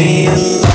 feel